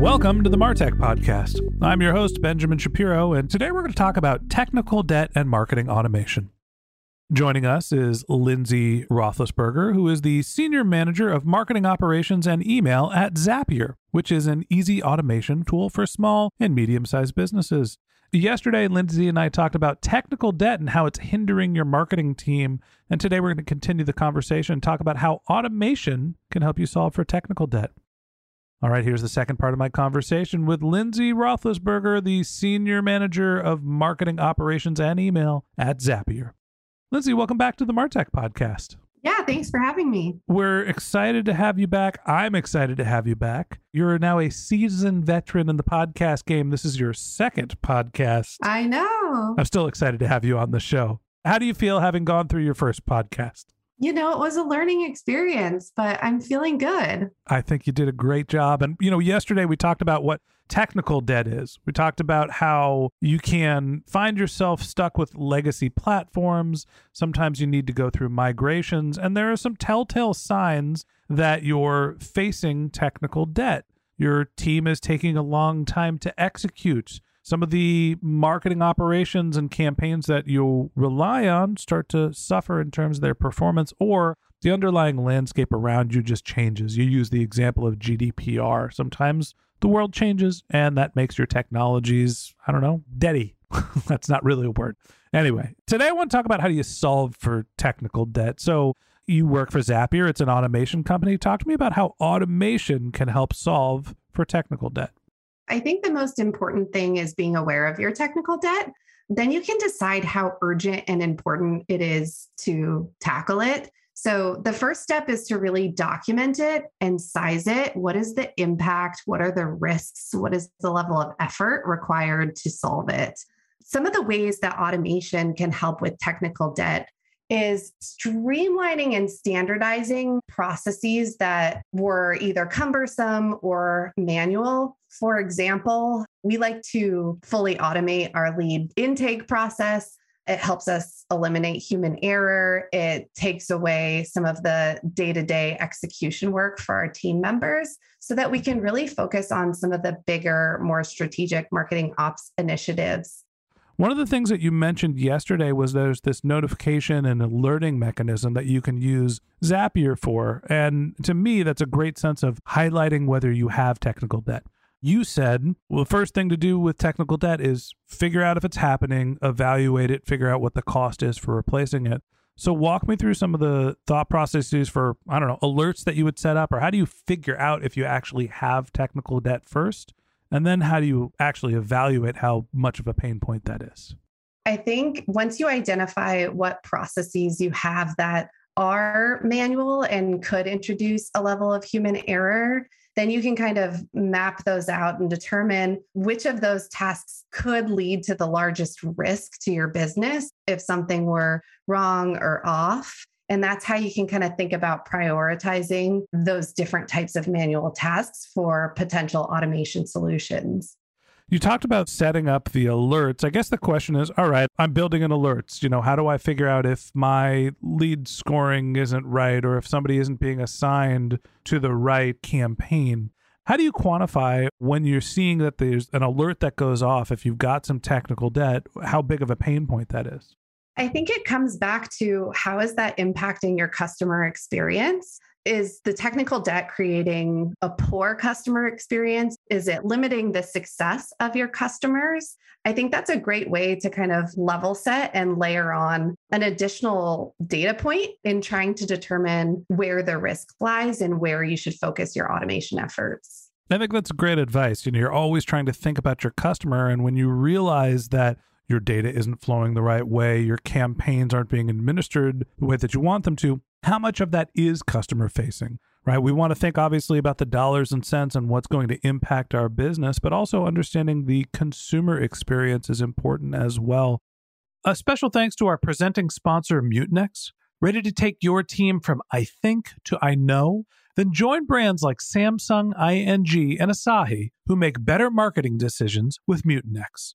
Welcome to the Martech Podcast. I'm your host, Benjamin Shapiro, and today we're going to talk about technical debt and marketing automation. Joining us is Lindsay Rothlisberger, who is the Senior Manager of Marketing Operations and Email at Zapier, which is an easy automation tool for small and medium sized businesses. Yesterday, Lindsay and I talked about technical debt and how it's hindering your marketing team. And today, we're going to continue the conversation and talk about how automation can help you solve for technical debt. All right, here's the second part of my conversation with Lindsay Rothlisberger, the Senior Manager of Marketing Operations and Email at Zapier. Lindsay, welcome back to the Martech Podcast. Yeah, thanks for having me. We're excited to have you back. I'm excited to have you back. You're now a seasoned veteran in the podcast game. This is your second podcast. I know. I'm still excited to have you on the show. How do you feel having gone through your first podcast? You know, it was a learning experience, but I'm feeling good. I think you did a great job. And, you know, yesterday we talked about what technical debt is. We talked about how you can find yourself stuck with legacy platforms. Sometimes you need to go through migrations, and there are some telltale signs that you're facing technical debt. Your team is taking a long time to execute some of the marketing operations and campaigns that you rely on start to suffer in terms of their performance or the underlying landscape around you just changes. You use the example of GDPR. Sometimes the world changes and that makes your technologies, I don't know, deady. That's not really a word. Anyway, today I want to talk about how do you solve for technical debt. So, you work for Zapier, it's an automation company. Talk to me about how automation can help solve for technical debt. I think the most important thing is being aware of your technical debt. Then you can decide how urgent and important it is to tackle it. So, the first step is to really document it and size it. What is the impact? What are the risks? What is the level of effort required to solve it? Some of the ways that automation can help with technical debt is streamlining and standardizing processes that were either cumbersome or manual. For example, we like to fully automate our lead intake process. It helps us eliminate human error. It takes away some of the day to day execution work for our team members so that we can really focus on some of the bigger, more strategic marketing ops initiatives one of the things that you mentioned yesterday was there's this notification and alerting mechanism that you can use Zapier for. And to me, that's a great sense of highlighting whether you have technical debt. You said, well, the first thing to do with technical debt is figure out if it's happening, evaluate it, figure out what the cost is for replacing it. So, walk me through some of the thought processes for, I don't know, alerts that you would set up, or how do you figure out if you actually have technical debt first? And then how do you actually evaluate how much of a pain point that is? I think once you identify what processes you have that are manual and could introduce a level of human error, then you can kind of map those out and determine which of those tasks could lead to the largest risk to your business if something were wrong or off. And that's how you can kind of think about prioritizing those different types of manual tasks for potential automation solutions. You talked about setting up the alerts. I guess the question is all right, I'm building an alerts. You know, how do I figure out if my lead scoring isn't right or if somebody isn't being assigned to the right campaign? How do you quantify when you're seeing that there's an alert that goes off if you've got some technical debt, how big of a pain point that is? I think it comes back to how is that impacting your customer experience? Is the technical debt creating a poor customer experience? Is it limiting the success of your customers? I think that's a great way to kind of level set and layer on an additional data point in trying to determine where the risk lies and where you should focus your automation efforts. I think that's great advice. You know, you're always trying to think about your customer. And when you realize that your data isn't flowing the right way, your campaigns aren't being administered the way that you want them to, how much of that is customer facing? Right. We want to think obviously about the dollars and cents and what's going to impact our business, but also understanding the consumer experience is important as well. A special thanks to our presenting sponsor, Mutinex. Ready to take your team from I think to I know? Then join brands like Samsung, ING, and Asahi who make better marketing decisions with Mutinex.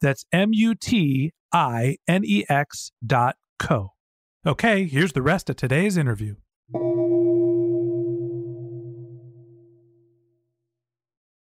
that's M U T I N E X dot co. Okay, here's the rest of today's interview.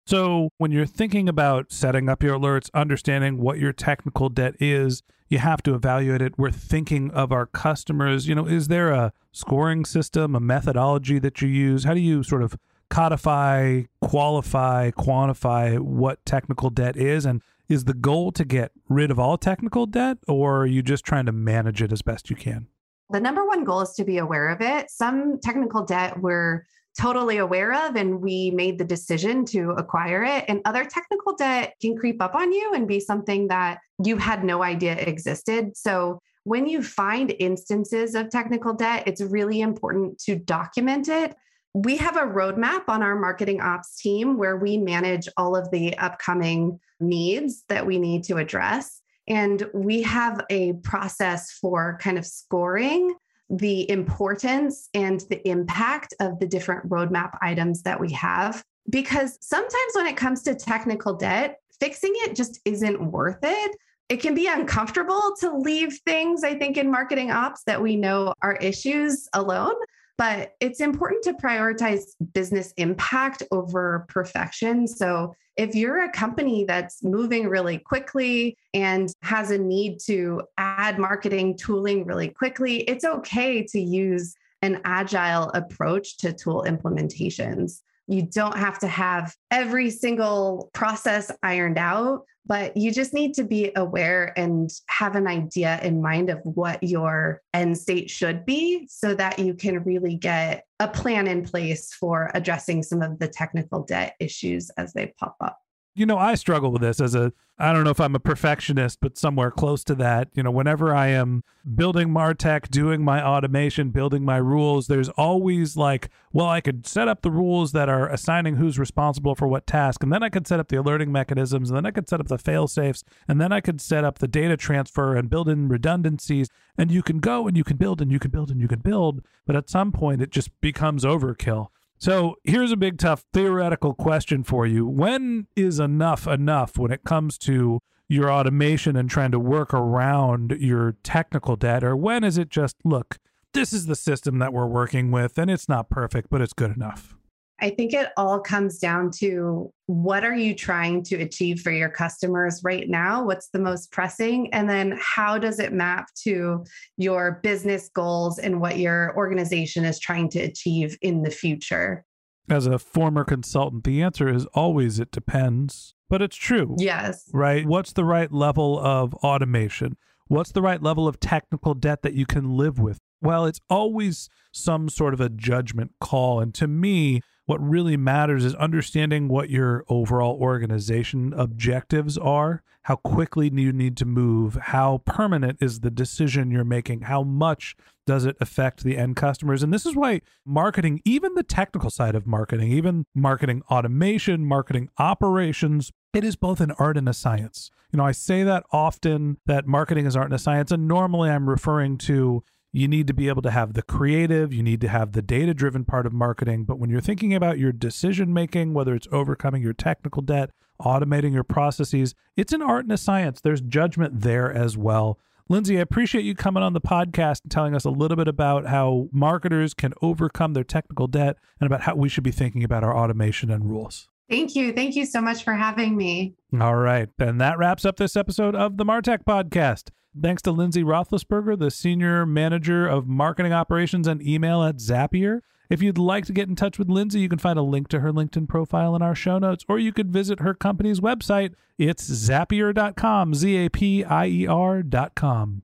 So, when you're thinking about setting up your alerts, understanding what your technical debt is, you have to evaluate it. We're thinking of our customers. You know, is there a scoring system, a methodology that you use? How do you sort of codify, qualify, quantify what technical debt is? And is the goal to get rid of all technical debt or are you just trying to manage it as best you can? The number one goal is to be aware of it. Some technical debt we're totally aware of and we made the decision to acquire it. And other technical debt can creep up on you and be something that you had no idea existed. So when you find instances of technical debt, it's really important to document it we have a roadmap on our marketing ops team where we manage all of the upcoming needs that we need to address. And we have a process for kind of scoring the importance and the impact of the different roadmap items that we have. Because sometimes when it comes to technical debt, fixing it just isn't worth it. It can be uncomfortable to leave things, I think, in marketing ops that we know are issues alone. But it's important to prioritize business impact over perfection. So if you're a company that's moving really quickly and has a need to add marketing tooling really quickly, it's okay to use an agile approach to tool implementations. You don't have to have every single process ironed out, but you just need to be aware and have an idea in mind of what your end state should be so that you can really get a plan in place for addressing some of the technical debt issues as they pop up. You know, I struggle with this as a, I don't know if I'm a perfectionist, but somewhere close to that. You know, whenever I am building Martech, doing my automation, building my rules, there's always like, well, I could set up the rules that are assigning who's responsible for what task. And then I could set up the alerting mechanisms. And then I could set up the fail safes. And then I could set up the data transfer and build in redundancies. And you can go and you can build and you can build and you can build. But at some point, it just becomes overkill. So here's a big, tough theoretical question for you. When is enough enough when it comes to your automation and trying to work around your technical debt? Or when is it just, look, this is the system that we're working with and it's not perfect, but it's good enough? I think it all comes down to what are you trying to achieve for your customers right now? What's the most pressing? And then how does it map to your business goals and what your organization is trying to achieve in the future? As a former consultant, the answer is always it depends, but it's true. Yes. Right? What's the right level of automation? What's the right level of technical debt that you can live with? Well, it's always some sort of a judgment call. And to me, what really matters is understanding what your overall organization objectives are, how quickly you need to move, how permanent is the decision you're making, how much does it affect the end customers. And this is why marketing, even the technical side of marketing, even marketing automation, marketing operations, it is both an art and a science. You know, I say that often that marketing is art and a science, and normally I'm referring to you need to be able to have the creative, you need to have the data driven part of marketing. But when you're thinking about your decision making, whether it's overcoming your technical debt, automating your processes, it's an art and a science. There's judgment there as well. Lindsay, I appreciate you coming on the podcast and telling us a little bit about how marketers can overcome their technical debt and about how we should be thinking about our automation and rules. Thank you. Thank you so much for having me. All right. And that wraps up this episode of the Martech Podcast. Thanks to Lindsay Rothlisberger, the Senior Manager of Marketing Operations and Email at Zapier. If you'd like to get in touch with Lindsay, you can find a link to her LinkedIn profile in our show notes, or you could visit her company's website. It's zapier.com, Z A P I E R.com.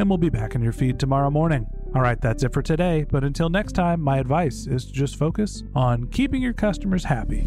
and we'll be back in your feed tomorrow morning. All right, that's it for today. But until next time, my advice is to just focus on keeping your customers happy.